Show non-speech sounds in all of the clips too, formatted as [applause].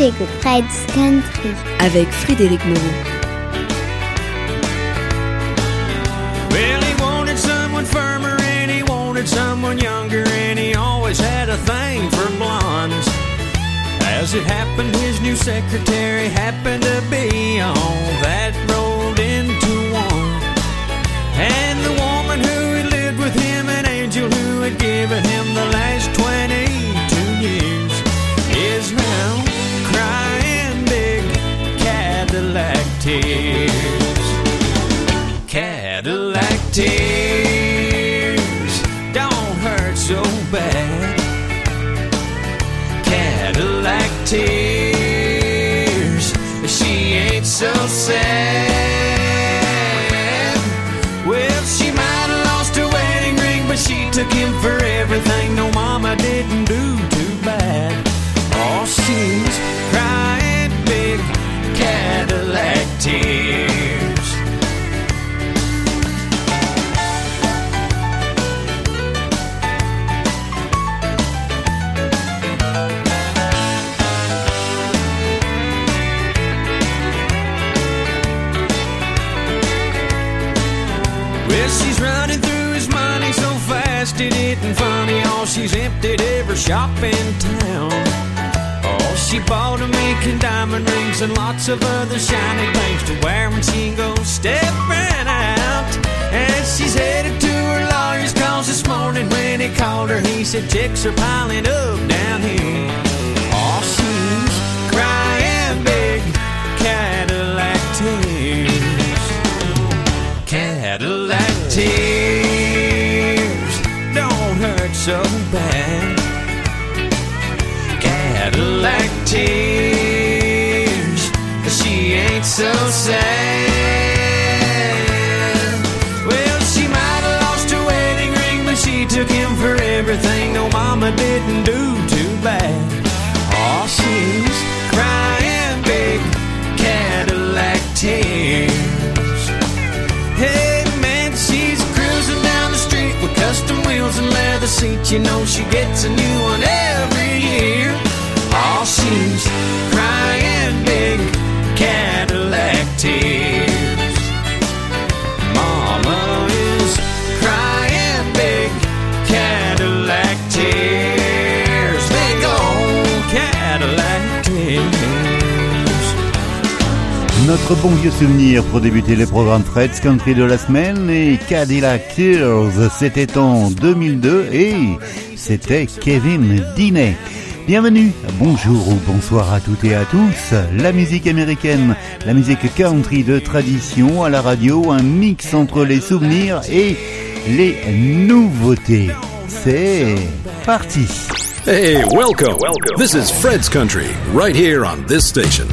j'écoute Fred's Country. Avec Frédéric Moreau. Well, he wanted someone firmer and he wanted someone younger and he always had a thing for blondes. As it happened, his new secretary happened to be on that road into one. And the woman who had lived with him, an angel who had given him tears. Cadillac tears don't hurt so bad. Cadillac tears, she ain't so sad. Well, she might have lost her wedding ring, but she took him for everything. No, mama didn't tears. Well, she's running through his money so fast it isn't funny. Oh, she's emptied every shop in town. She bought a making diamond rings and lots of other shiny things to wear when she goes stepping out. And she's headed to her lawyer's cause this morning when he called her, he said chicks are piling up down here. Oh, she's crying big Cadillac tears. Cadillac tears Tears, she ain't so sad. Well, she might have lost her wedding ring, but she took him for everything. No, mama didn't do too bad. Oh, she's crying big Cadillac tears. Hey man, she's cruising down the street with custom wheels and leather seats. You know she gets a new one every year. Tears. Notre bon vieux souvenir pour débuter les programmes Fred's Country de la semaine et Cadillac Tears, c'était en 2002 et c'était Kevin Dinet. Bienvenue, bonjour ou bonsoir à toutes et à tous. La musique américaine, la musique country de tradition à la radio, un mix entre les souvenirs et les nouveautés. C'est parti. Hey, welcome. This is Fred's Country, right here on this station.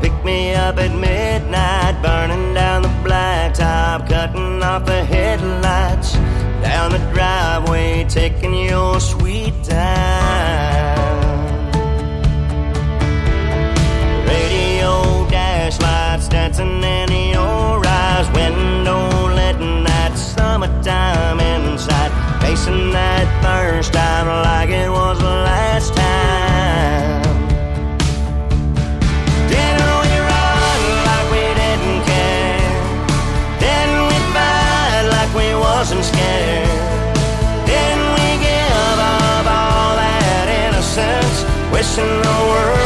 Pick me up at midnight, burning down the blacktop, cutting off the headlights, down the driveway, taking your sweet time. Radio dash lights dancing in your eyes, window letting that summertime inside, facing that first time like it was last Wishing the world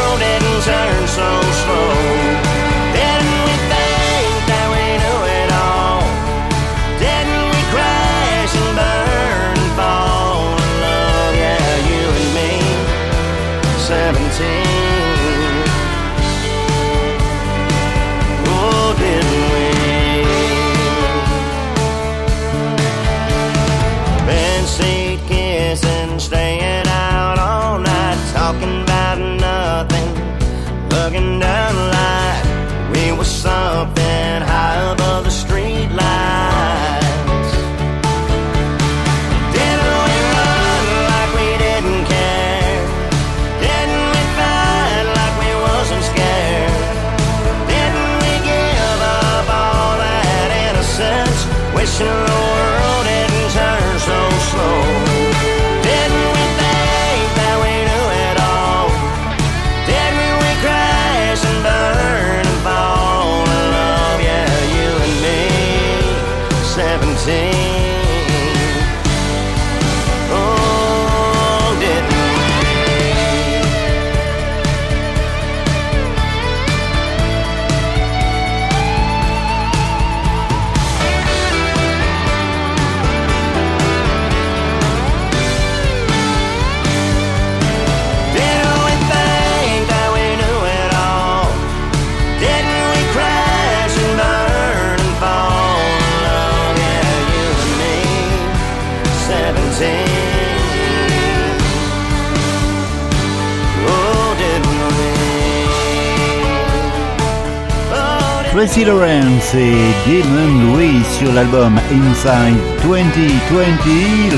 Tracy Lawrence et Damon Louis sur l'album Hindsight 2020,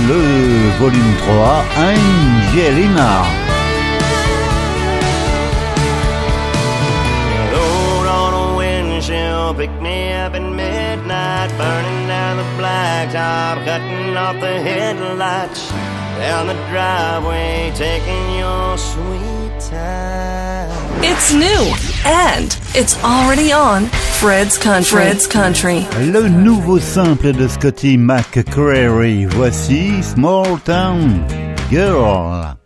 le volume 3, Angelina. Rode on a windshield, me up at midnight, burning down the blacktop, cutting off the headlights, down the driveway, taking your sweet time. It's new and it's already on Fred's Country. Fred's Country. Le nouveau simple de Scotty McCreery. Voici Small Town Girl.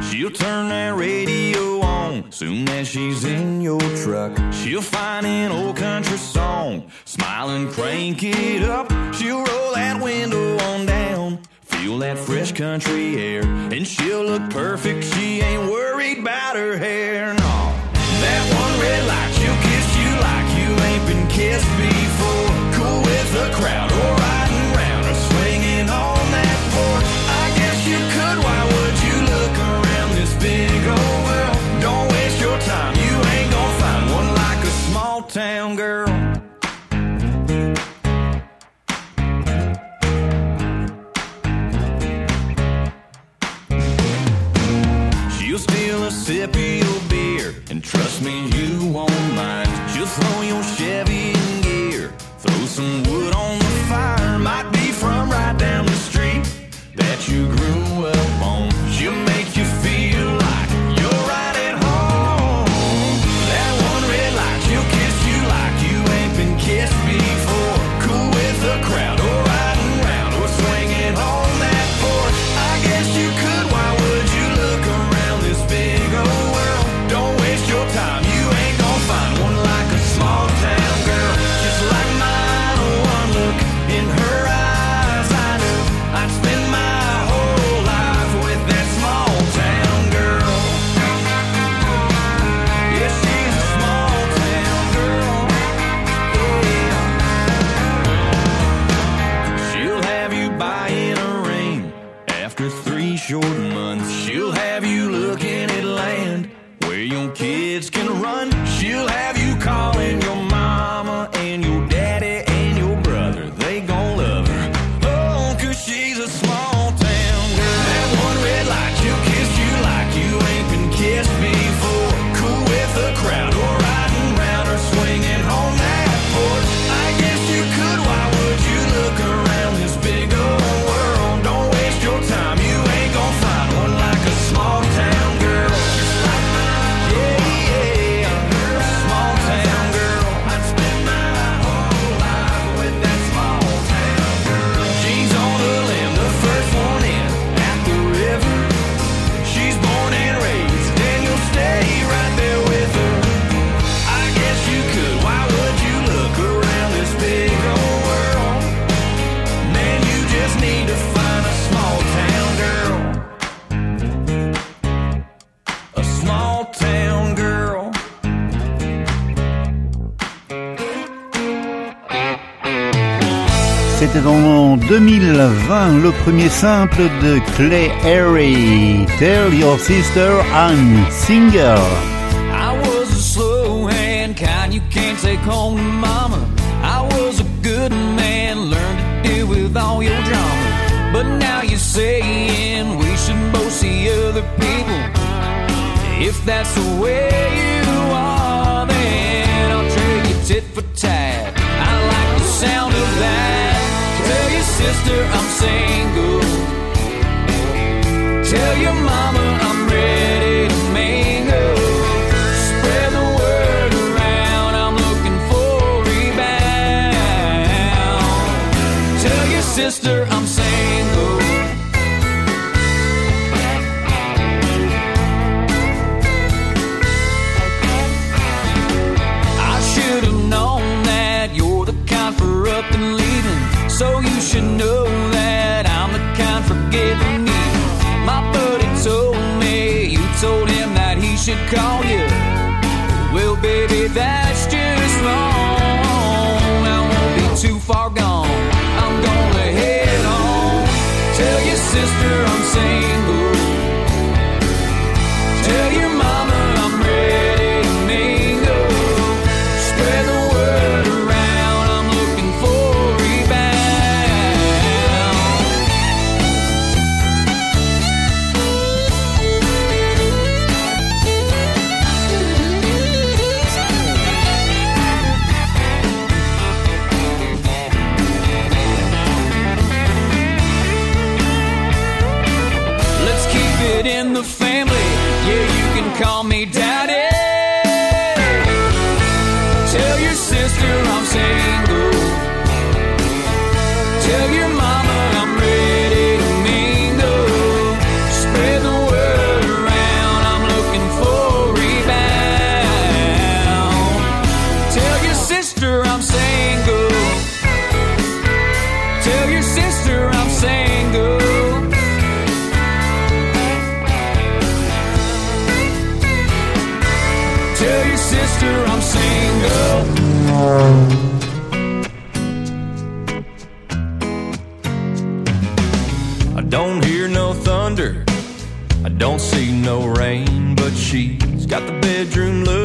She'll turn that radio on soon as she's in your truck. She'll find an old country song, smile and crank it up. She'll roll that window on down. Feel that fresh country air, and she'll look perfect. She ain't worried about her hair, no. 2020, le premier simple de Clay Aery. Tell Your Sister I'm Single. I was a slow hand, kind you can't take home to mama. I was a good man, learned to deal with all your drama. But now you're saying we should both see other people. If that's the way you are, then I'll trade you tit for tat. I like the sound of sister I'm single. Tell your mama I'm ready to mingle. Spread the word around, I'm looking for a rebound. Tell your sister I'm should know that I'm the kind for giving me. My buddy told me you told him that he should call you. Well, baby, that's just wrong. I won't be too far gone. I'm gonna head on. Tell your sister I'm single. Daddy.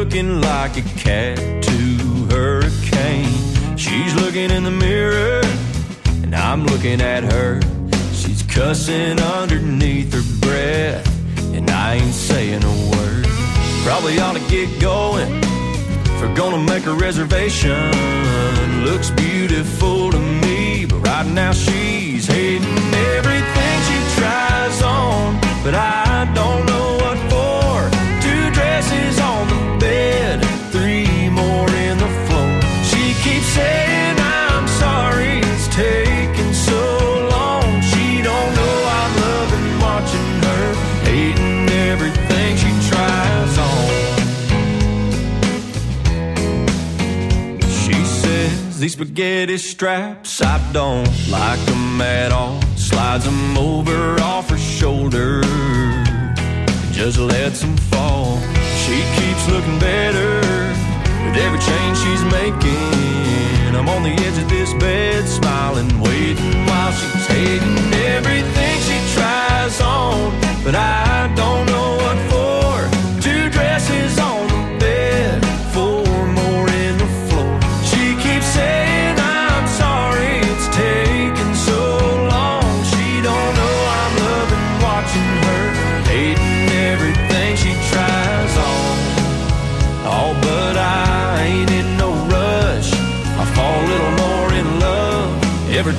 Looking like a cat to hurricane. She's looking in the mirror, and I'm looking at her. She's cussing underneath her breath, and I ain't saying a word. Probably ought to get going. If we're gonna make a reservation, looks beautiful to me, but right now she's hating everything she tries on. But I don't know spaghetti straps, I don't like them at all. Slides them over off her shoulder, just lets them fall. She keeps looking better with every change she's making. I'm on the edge of this bed, smiling, waiting while she's hating everything she tries on. But I don't know what for.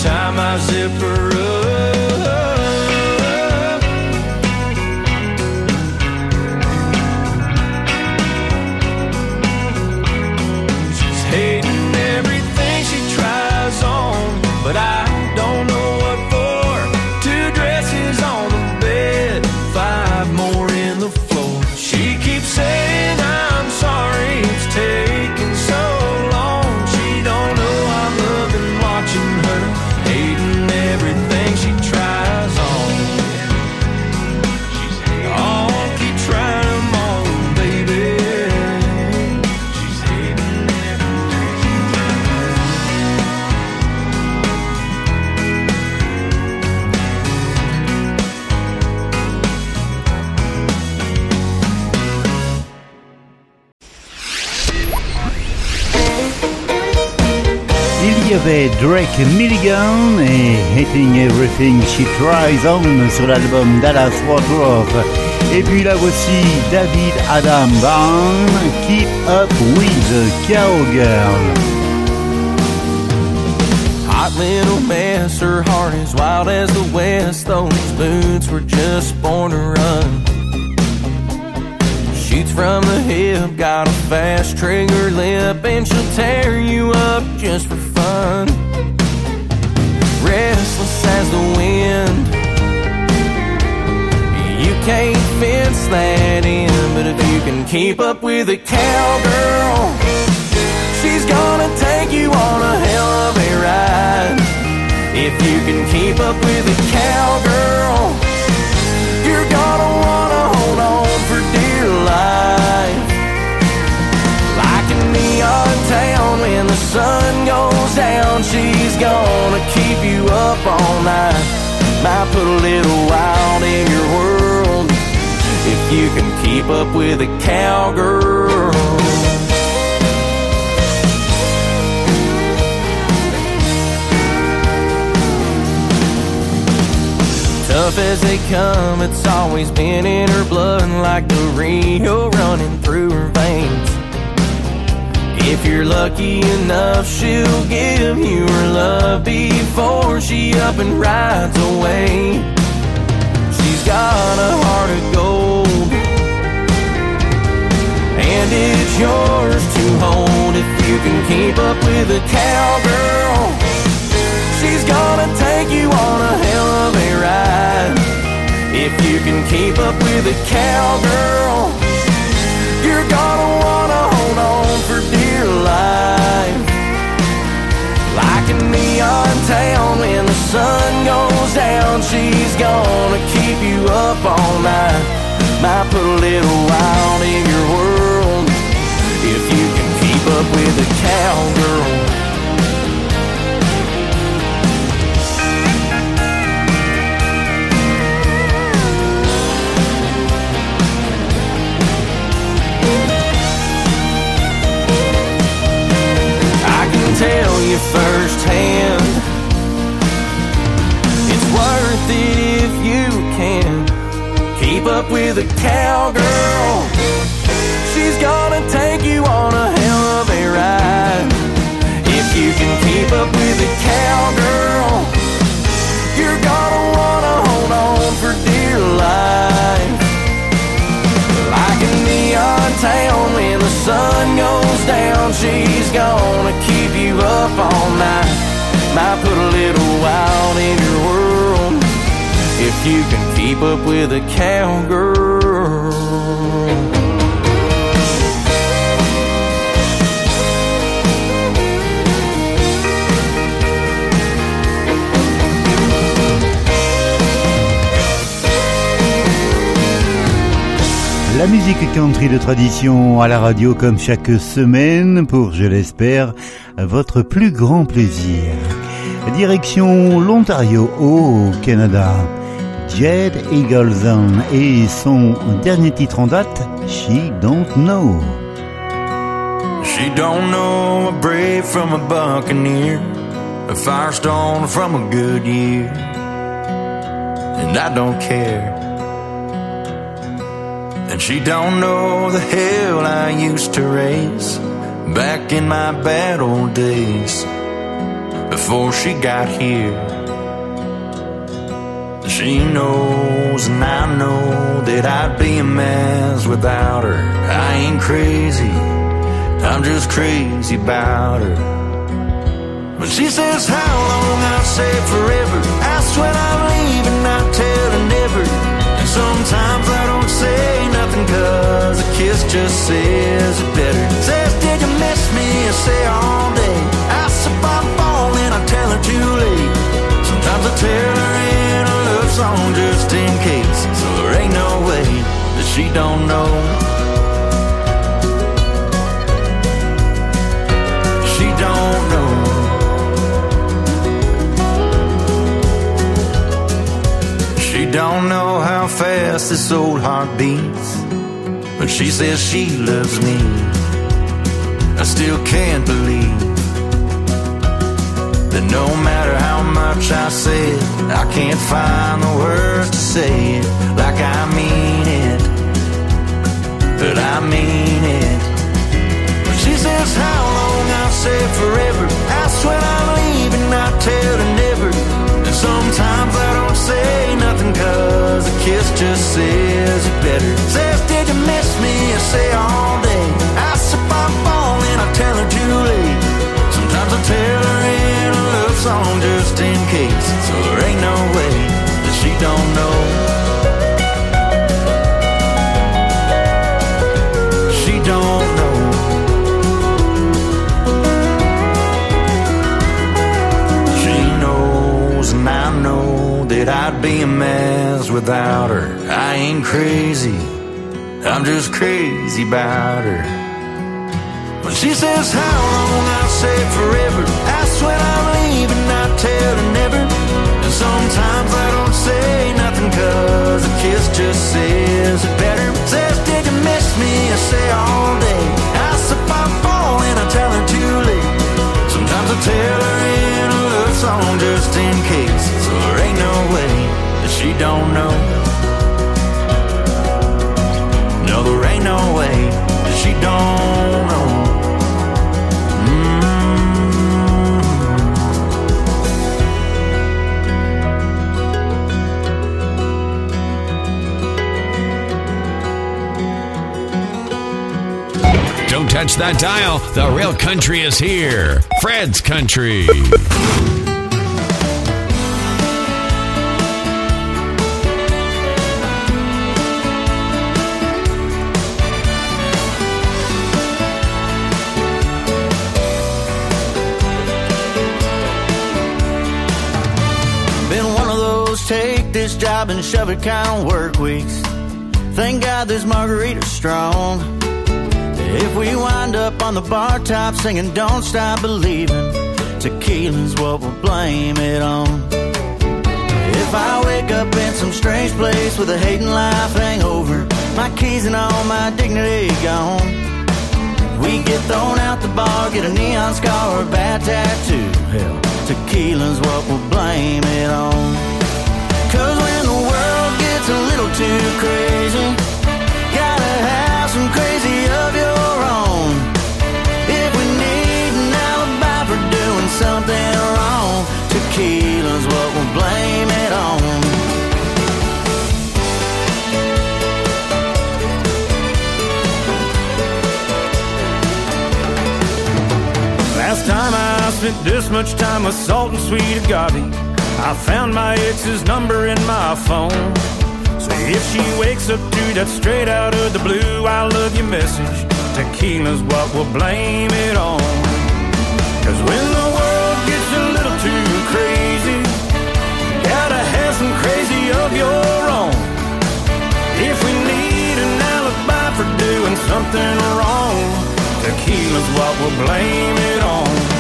Time I zip avait Drake Milligan et Hating Everything She Tries On sur l'album Dallas/Fort Worth. Et puis là voici David Adam Byrne, Keep Up With the Cowgirl. Hot little mess, her heart is wild as the west. Those boots were just born to run. From the hip, got a fast trigger lip, and she'll tear you up just for fun. Restless as the wind. You can't fence that in, but if you can keep up with a cowgirl, she's gonna take you on a hell of a ride. If you can keep up with a cowgirl, town when the sun goes down, she's gonna keep you up all night. Might put a little wild in your world if you can keep up with a cowgirl. Tough as they come, it's always been in her blood like the Rio running through her veins. If you're lucky enough, she'll give you her love before she up and rides away. She's got a heart of gold, and it's yours to hold if you can keep up with a cowgirl. She's gonna take you on a hell of a ride. If you can keep up with a cowgirl, neon town when the sun goes down, she's gonna keep you up all night. Might put a little wild in your world if you can keep up with a cowgirl. You firsthand. It's worth it if you can keep up with a cowgirl. She's gonna take you on a hell of a ride. If you can keep up with a cowgirl, you're gonna wanna hold on for dear life. Town when the sun goes down, she's gonna keep you up all night. Might put a little wild in your world if you can keep up with a cowgirl. La musique country de tradition à la radio comme chaque semaine pour, je l'espère, votre plus grand plaisir. Direction l'Ontario au Canada. Jed Eagleson et son dernier titre en date, She Don't Know. She don't know a brave from a buccaneer, a firestone from a good year, and I don't care. And she don't know the hell I used to raise back in my bad old days before she got here. She knows and I know that I'd be a mess without her. I ain't crazy, I'm just crazy about her. But she says how long I'll say forever. Ask when I'm leaving, I tell her never. And sometimes I don't say cause a kiss just says it better. Says, did you miss me? I say all day. Ask if I'm falling, I tell her too late. Sometimes I tell her in a love song just in case. So there ain't no way that she don't know. She don't know. She don't know how fast this old heart beats, but she says she loves me. I still can't believe that no matter how much I say it, I can't find the words to say it like I mean it. But I mean it. When she says how long, I'll say forever. Ask when I'm leaving, I tell Sometimes I don't say nothing cause a kiss just says it better. Says, did you miss me? I say all day. I sip my phone and I tell her too late. Sometimes I tell her in a love song just in case. So there ain't no way. Without her. I ain't crazy, I'm just crazy about her. When she says how long, I say forever. That's when I'm leaving, I tell her never. And sometimes I don't say nothing, cause a kiss just says it better. Says, did you miss me? I say all day. Ask if I'm falling, I tell her too late. Sometimes I tell her in a love song just in don't know. No, there ain't no way that she don't know. Don't touch that dial. The real country is here. Fred's Country. This job and shove it kind of work weeks. Thank God this margarita's strong. If we wind up on the bar top singing Don't Stop Believing, tequila's what we'll blame it on. If I wake up in some strange place with a hating life hangover, my keys and all my dignity gone. We get thrown out the bar, get a neon scar or a bad tattoo. Hell, tequila's what we'll blame it on. Gets a little too crazy, gotta have some crazy of your own. If we need an alibi for doing something wrong, tequila's what we'll blame it on. Last time I spent this much time with salt and sweet agave, I found my ex's number in my phone. So if she wakes up to that straight out of the blue, I love you message, tequila's what we'll blame it on. Cause when the world gets a little too crazy, gotta have some crazy of your own. If we need an alibi for doing something wrong, tequila's what we'll blame it on.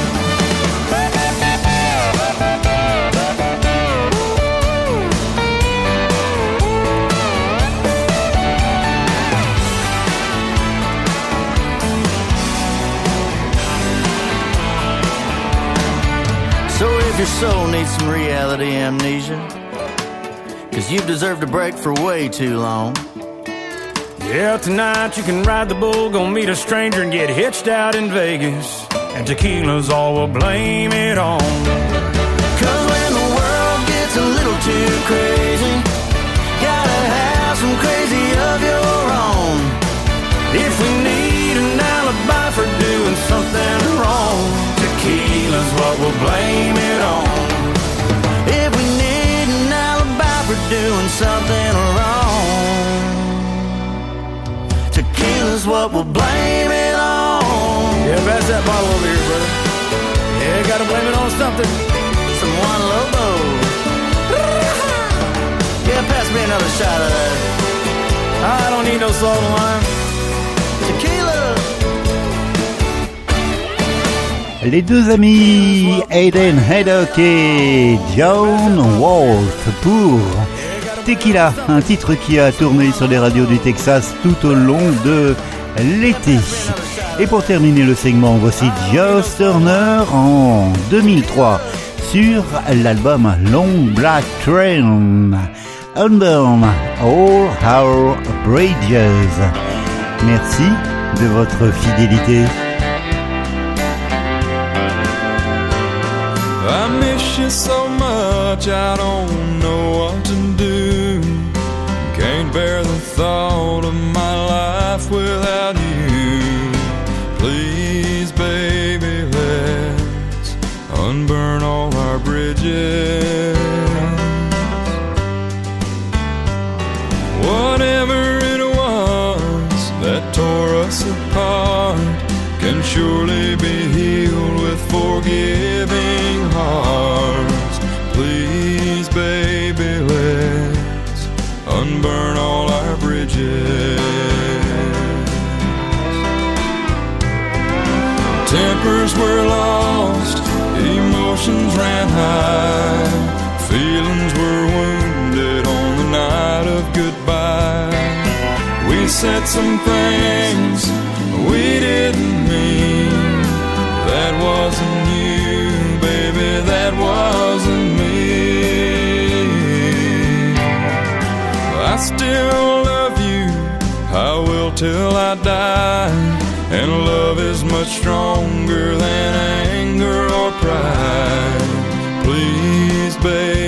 If your soul needs some reality amnesia, cause you've deserved a break for way too long. Yeah, tonight you can ride the bull, go meet a stranger and get hitched out in Vegas. And tequila's all we'll blame it on. Cause when the world gets a little too crazy, gotta have some crazy of your own. If we need an alibi for doing something wrong, what we'll blame it on. If we need an alibi for doing something wrong, tequila's what we'll blame it on. Yeah, pass that bottle over here, brother. Yeah, gotta blame it on something. Some Juan Lobo. [laughs] Yeah, pass me another shot of that. I don't need no salt and lime. Les deux amis Aiden Haddock et John Walt pour Tequila, un titre qui a tourné sur les radios du Texas tout au long de l'été. Et pour terminer le segment, voici Joe Turner en 2003 sur l'album Long Black Train. Unburn All Our Bridges. Merci de votre fidélité. you so much, I don't know what to do. Can't bear the thought of my life without you. Please, baby, let's unburn all our bridges. Whatever it was that tore us apart can surely be healed with forgiving heart. burn all our bridges. Tempers were lost, emotions ran high, feelings were wounded on the night of goodbye. We said some things we didn't still love you. I will till I die. And love is much stronger than anger or pride. Please, babe.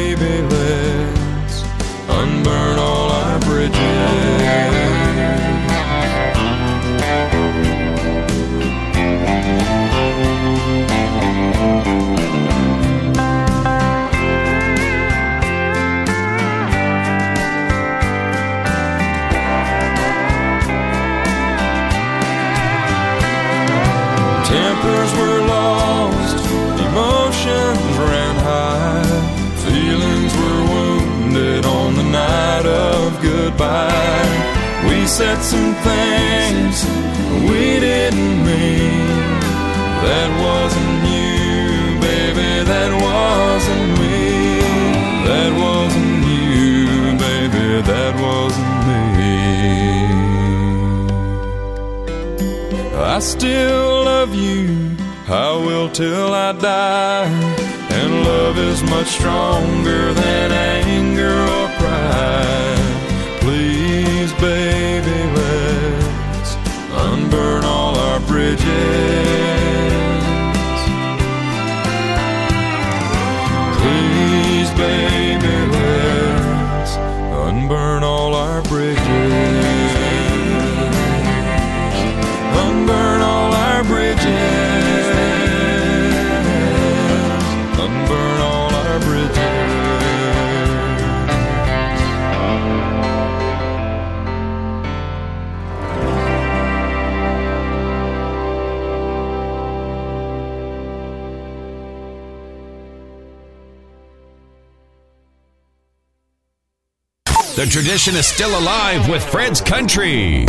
tradition is still alive with Fred's Country.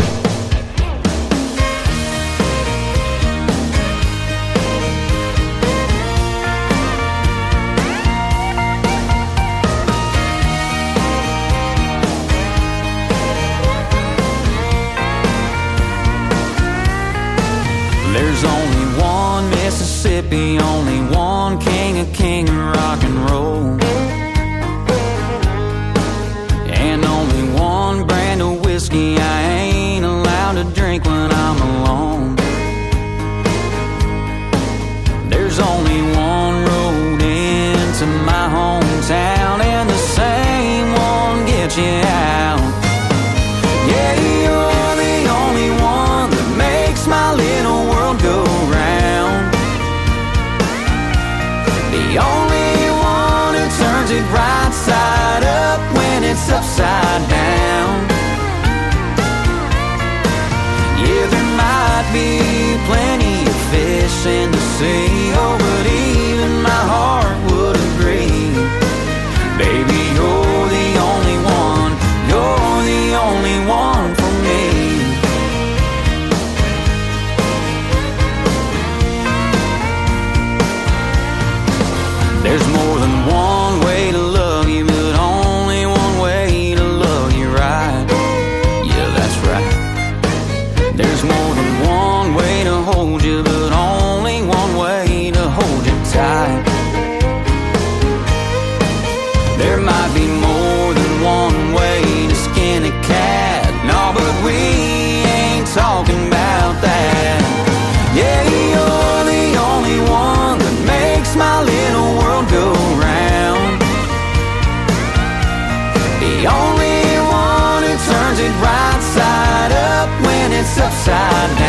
Inside. now.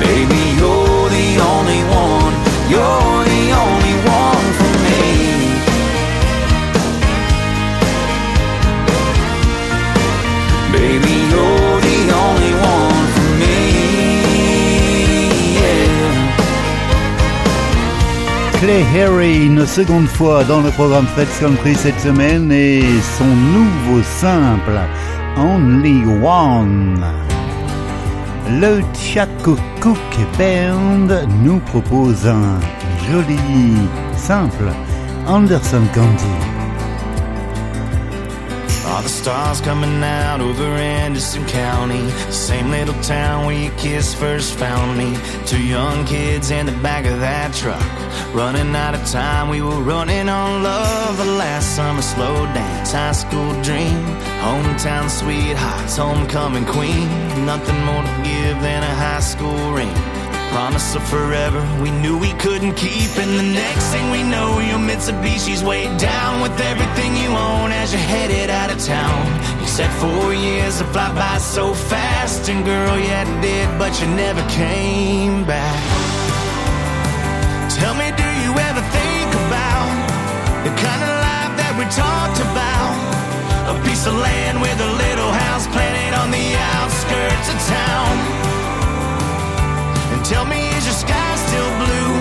Baby, you're the only one. You're the only one for me. Baby, you're the only one for me. Yeah. Clay Harry, une seconde fois dans le programme Fred's Country cette semaine et son nouveau simple Only One. Le Chad Cooke Band nous propose un joli simple Anderson County. All the stars coming out over Anderson County. Same little town where your kiss first found me. Two young kids in the back of that truck. Running out of time, we were running on love. The last summer slow dance, high school dream. Hometown sweethearts, homecoming queen. Nothing more to give than a high school ring. Promise of forever, we knew we couldn't keep. And the next thing we know, your Mitsubishi's weighed down with everything you own as you're headed out of town. You said four years to fly by so fast, and girl, yeah, it did, but you never came back. Tell me, we talked about? A piece of land with a little house planted on the outskirts of town. And tell me, is your sky still blue?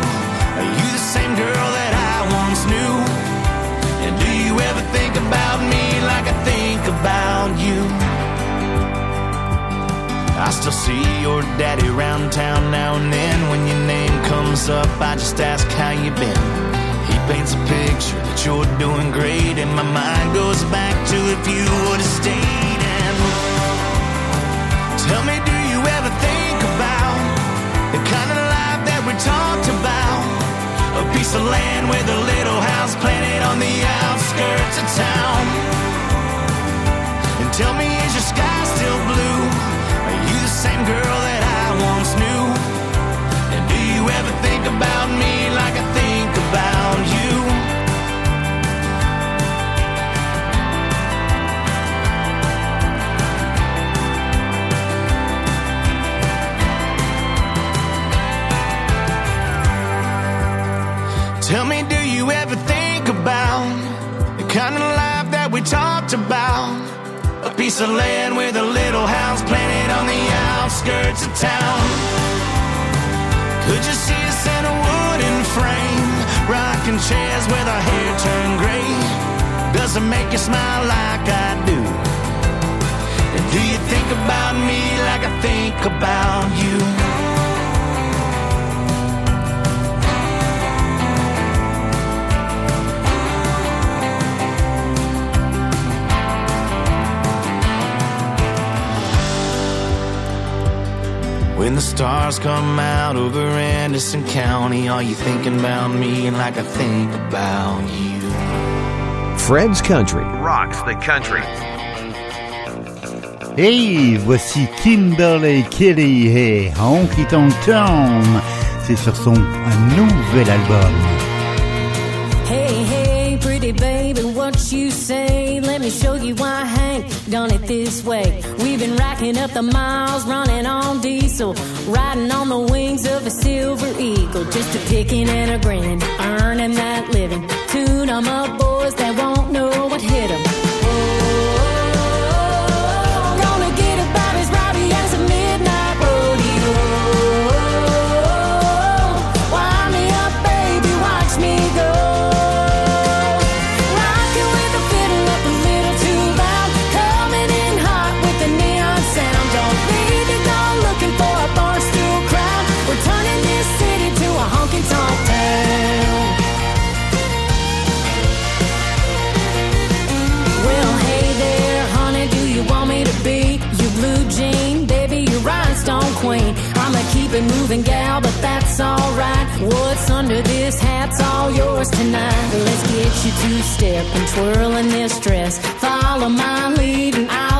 Are you the same girl that I once knew? And do you ever think about me like I think about you? I still see your daddy around town now and then. When your name comes up, I just ask how you been. Paints a picture that you're doing great, and my mind goes back to if you would have stayed. And tell me, do you ever think about the kind of life that we talked about? A piece of land with a little house planted on the outskirts of town. And tell me, is your sky still blue? Are you the same girl that I once knew? And do you ever think kind of life that we talked about? A piece of land with a little house planted on the outskirts of town. Could you see us in a wooden frame, rocking chairs with our hair turned gray? Does it make you smile like I do? And do you think about me like I think about stars come out over Anderson County, are you thinking about me and like I think about you? Fred's Country. Rocks the country. Hey, voici Kimberly Kelly et Honky Tonk Town. C'est sur son nouvel album. Hey, hey, pretty baby, what you say? Let me show you why Hank done it this way. We've been racking up the miles, running on diesel, riding on the wings of a silver eagle, just a picking and a grinning, earning that living. Tune 'em up, boys that won't know what hit 'em. What's under this hat's all yours tonight. Let's get you two step and twirl in this dress. Follow my lead and I'll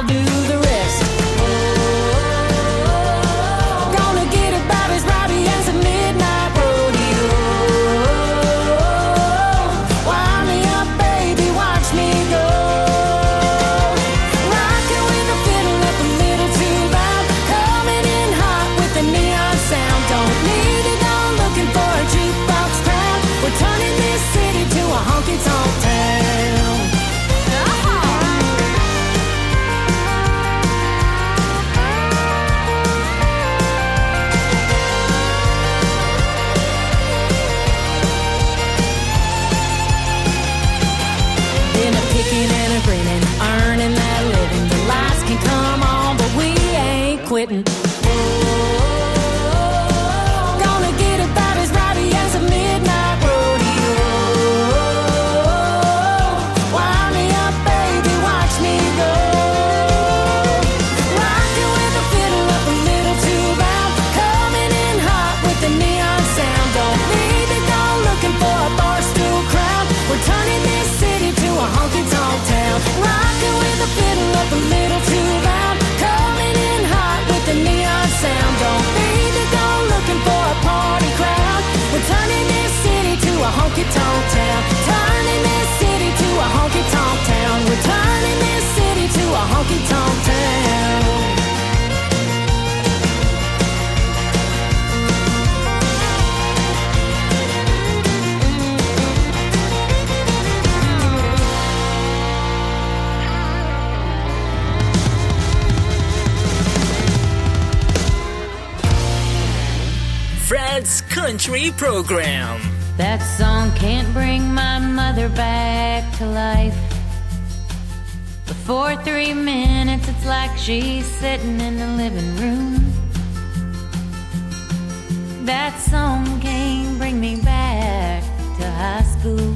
That song can't bring me back to high school.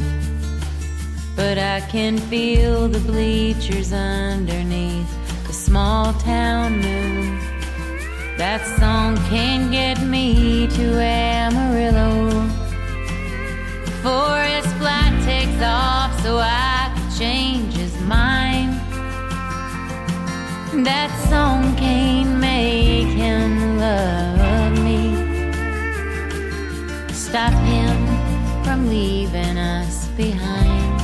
But I can feel the bleachers underneath the small town moon. That song can get me to Amarillo Forest flight takes off so I can change his mind. That song can't make him love stop him from leaving us behind.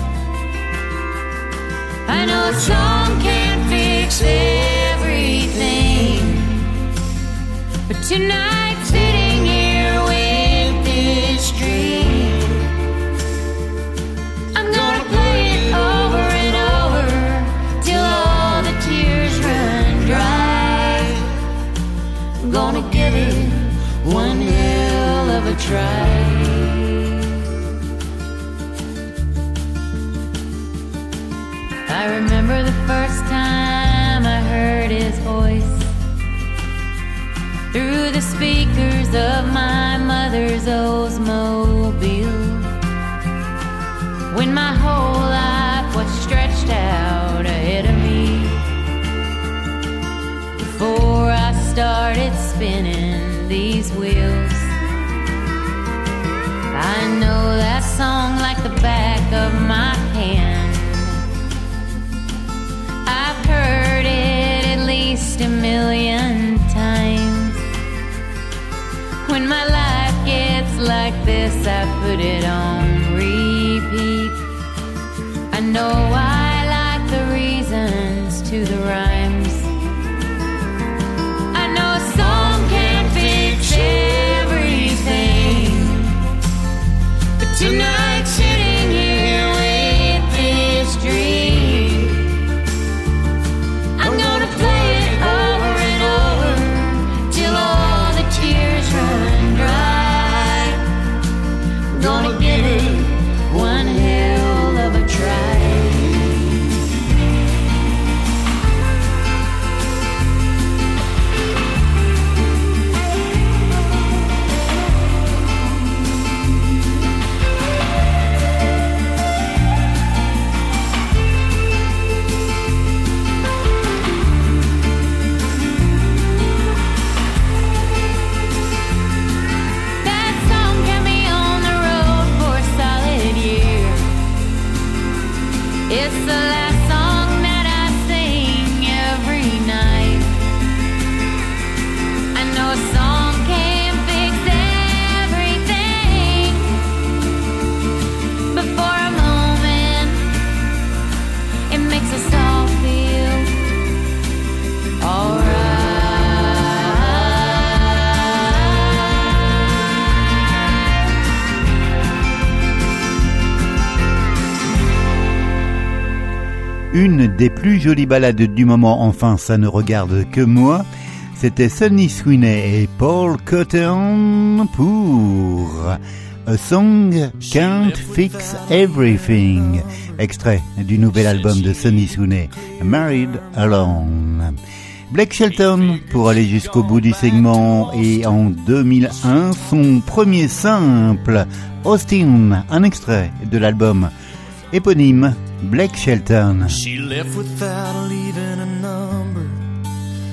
I know a song can't fix everything. But tonight, sitting here with this dream, I'm gonna play it over and over till all the tears run dry. I'm gonna give it one hell of a try. Of my mother's Oldsmobile. When my whole life was stretched out ahead of me. Before I started spinning these wheels. I know that song like the back of my hand. When my life gets like this, I put it on repeat. I know I like the reasons to the rhymes. Des plus jolies ballades du moment, enfin ça ne regarde que moi, c'était Sunny Sweeney et Paul Cotton pour A Song Can't Fix Everything, extrait du nouvel album de Sunny Sweeney, Married Alone. Blake Shelton, pour aller jusqu'au bout du segment, et en 2001, son premier simple, Austin, un extrait de l'album éponyme Blake Shelton. She left without leaving a number.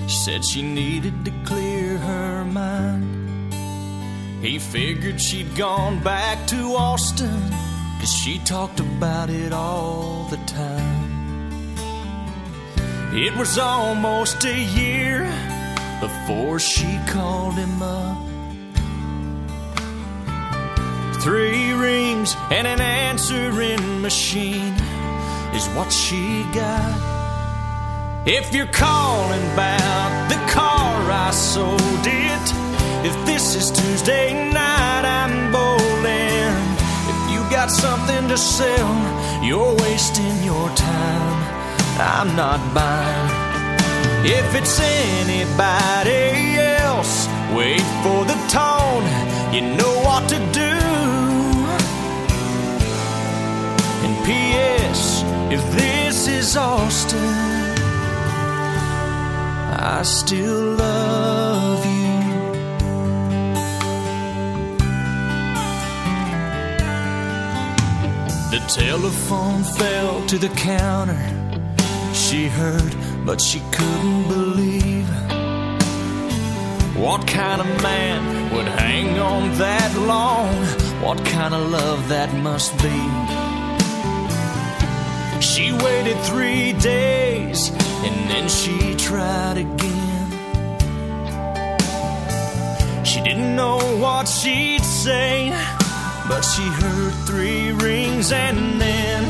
Said she needed to clear her mind. He figured she'd gone back to Austin, cause she talked about it all the time. It was almost a year before she called him up. Three rings and an answering machine is what she got. If you're calling about the car I sold it, if this is Tuesday night, I'm bowling. If you got something to sell, you're wasting your time. I'm not buying. If it's anybody else, wait for the tone. You know what to do. P.S. If this is Austin, I still love you. The telephone fell to the counter. She heard, but she couldn't believe. What kind of man would hang on that long? What kind of love that must be? She waited three days and then she tried again. She didn't know what she'd say, but she heard three rings and then.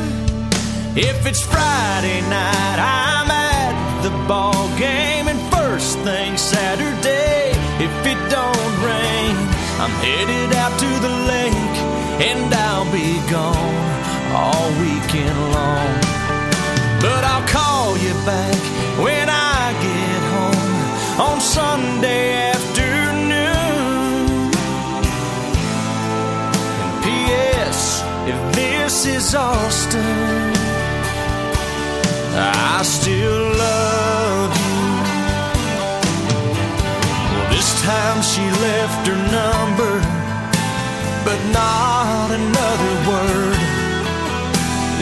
If it's Friday night, I'm at the ball game, and first thing Saturday, if it don't rain, I'm headed out to the lake, and I'll be gone all weekend long. But I'll call you back when I get home on Sunday afternoon. And P.S. If this is Austin, I still love you. Well, this time she left her number, but not another word.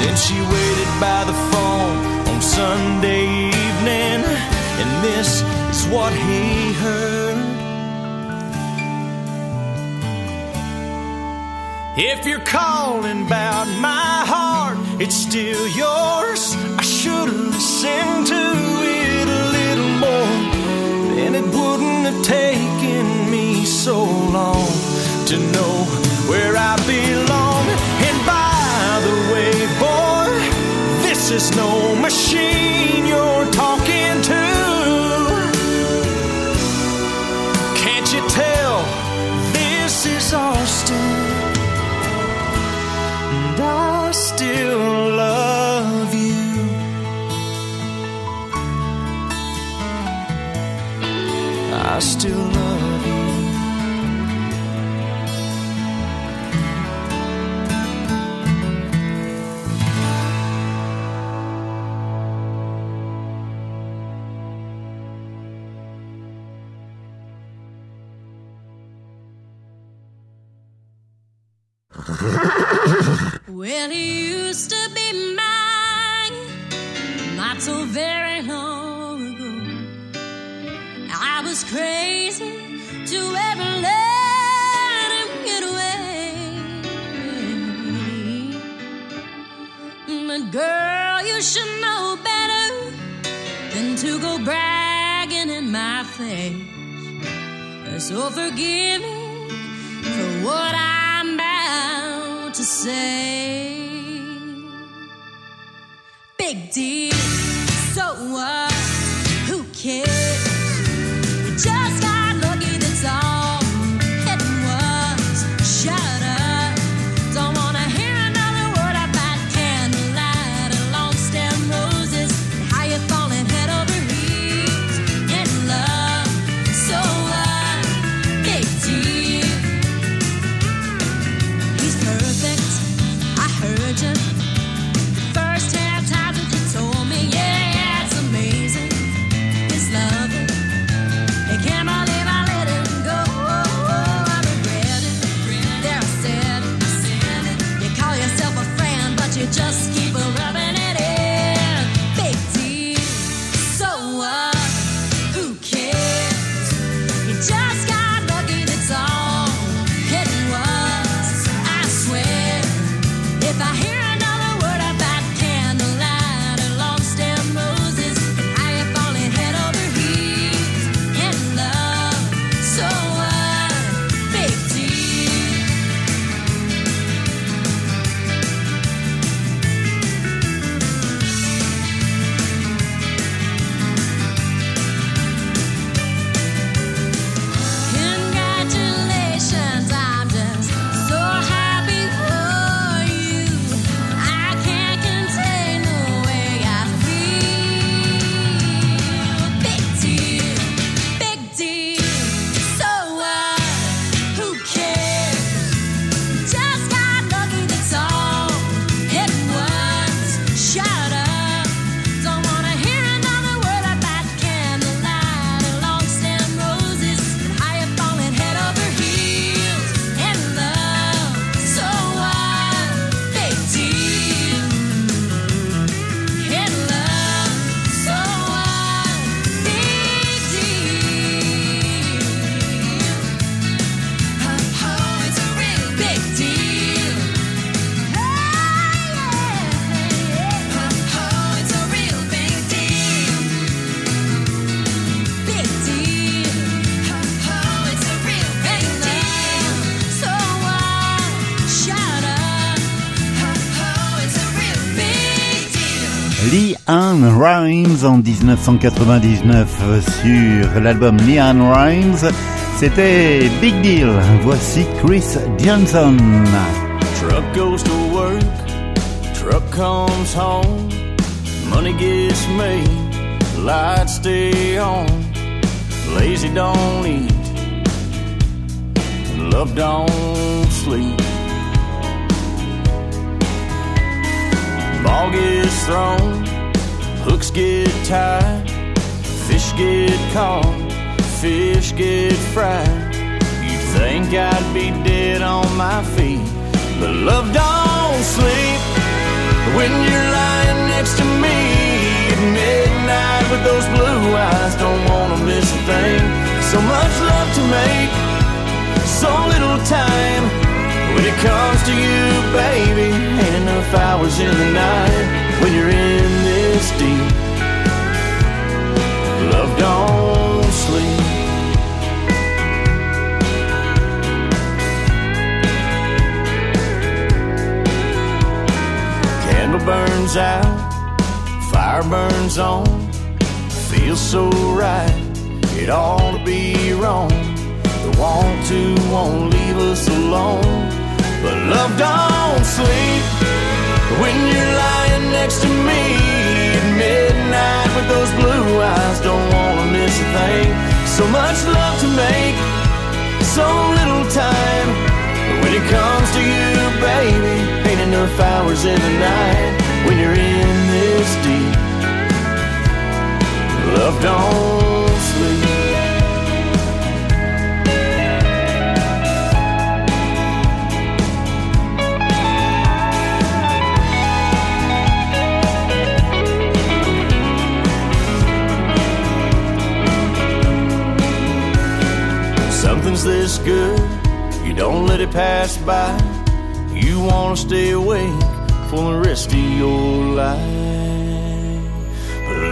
Then she waited by the phone on Sunday evening, and this is what he heard. If you're calling about my heart, it's still yours. I should have listened to it a little more. Then it wouldn't have taken me so long to know where I belong. This is no machine you're talking to. Can't you tell this is Austin? And I still love you. I still Well, he used to be mine not so very long ago. I was crazy to ever let him get away. But girl, you should know better than to go bragging in my face. So forgive me for what to say. Big deal, so what? Who cares? Rimes en 1999 sur l'album Ann Rimes. C'était Big Deal. Voici Chris Johnson. Truck goes to work, truck comes home, money gets made, lights stay on, lazy don't eat, love don't sleep. Ball gets thrown, hooks get tied, fish get caught, fish get fried. You'd think I'd be dead on my feet, but love don't sleep when you're lying next to me at midnight with those blue eyes. Don't wanna miss a thing. So much love to make, so little time. When it comes to you, baby, ain't enough hours in the night when you're in this deep. Love don't sleep. Candle burns out, fire burns on. Feels so right, it ought to be wrong. The want to won't leave us alone. But love don't sleep when you're lying next to me at midnight with those blue eyes. Don't wanna miss a thing. So much love to make, so little time. But when it comes to you, baby, ain't enough hours in the night when you're in this deep. Love don't Something's this good, you don't let it pass by. You wanna stay awake for the rest of your life.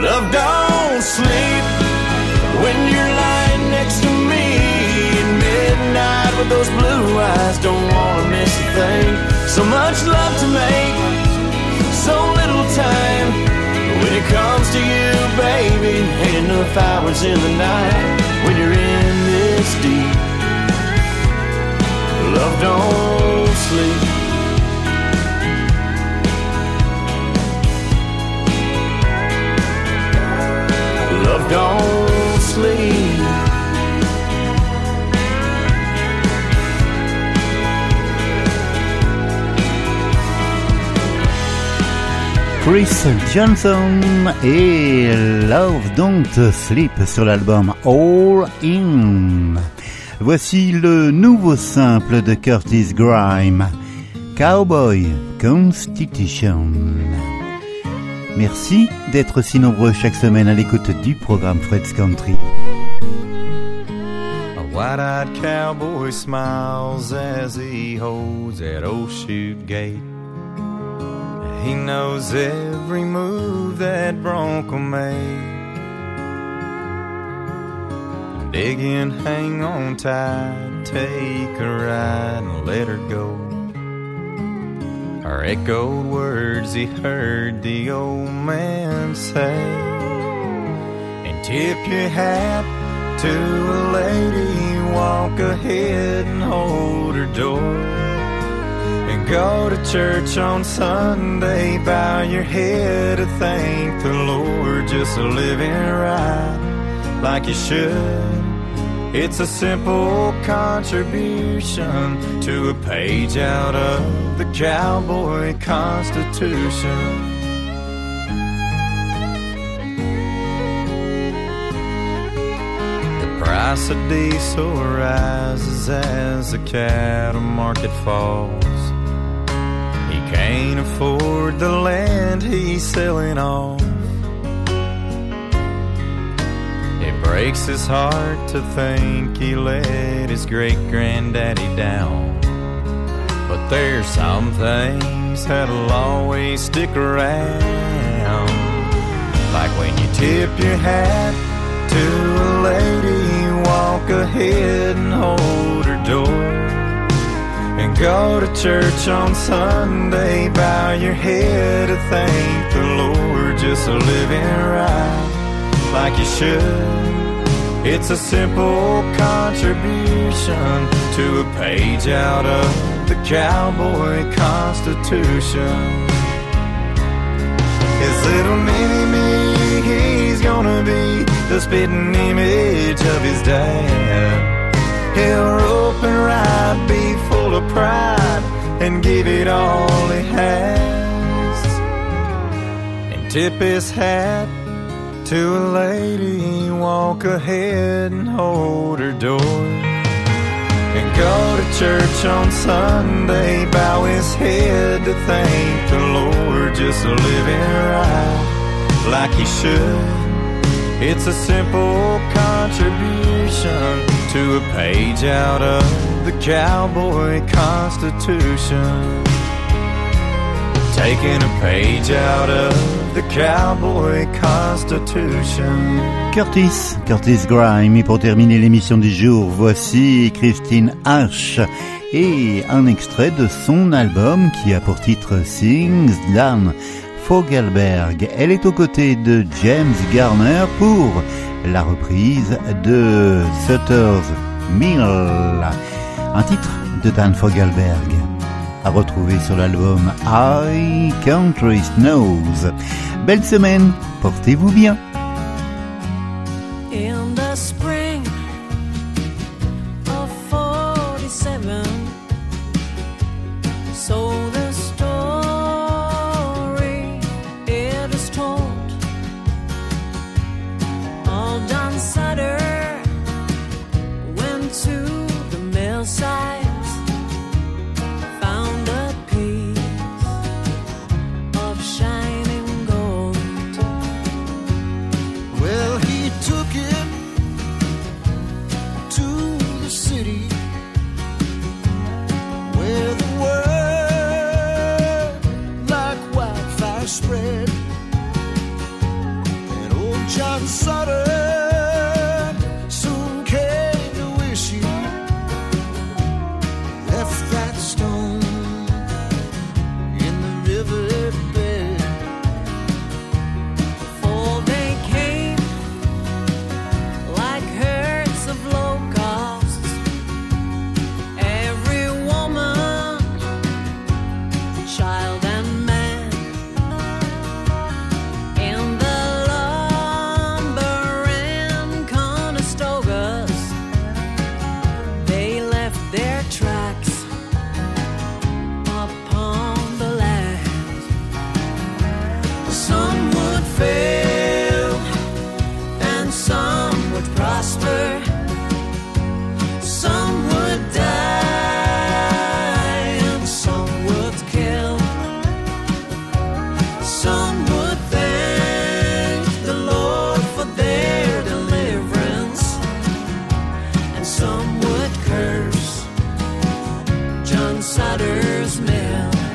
Love don't sleep when you're lying next to me at midnight with those blue eyes, don't wanna miss a thing. So much love to make, so little time. When it comes to you, baby, ain't enough hours in the night. When you're in this deep, love don't sleep. Love don't sleep. Chris Johnson et Love Don't Sleep sur l'album All In. Voici le nouveau simple de Curtis Grime, Cowboy Constitution. Merci d'être si nombreux chaque semaine à l'écoute du programme Fred's Country. Wide-eyed cowboy smiles as he holds that old chute gate. He knows every move that Bronco made. Dig in, hang on tight, take a ride and let her go. Are echoed words he heard the old man say. And tip your hat to a lady, walk ahead and hold her door. And go to church on Sunday, bow your head to thank the Lord, just living right like you should. It's a simple contribution to a page out of the cowboy constitution. The price of diesel rises as the cattle market falls. He can't afford the land he's selling off. Breaks his heart to think he let his great granddaddy down. But there's some things that'll always stick around. Like when you tip your hat to a lady, walk ahead and hold her door. And go to church on Sunday, bow your head to thank the Lord, just a living right like you should. It's a simple contribution to a page out of the cowboy constitution. His little mini me, he's gonna be the spitting image of his dad. He'll rope and ride, be full of pride, and give it all he has. And tip his hat to a lady, walk ahead and hold her door. And go to church on Sunday, bow his head to thank the Lord, just a living right like he should. It's a simple contribution to a page out of the cowboy constitution. Curtis, Curtis Grime. Et pour terminer l'émission du jour, voici Christine H. Et un extrait de son album qui a pour titre Sings Dan Fogelberg. Elle est aux côtés de James Garner pour la reprise de Sutter's Mill. Un titre de Dan Fogelberg à retrouver sur l'album I Country Snows. Belle semaine, portez-vous bien. John Sutter's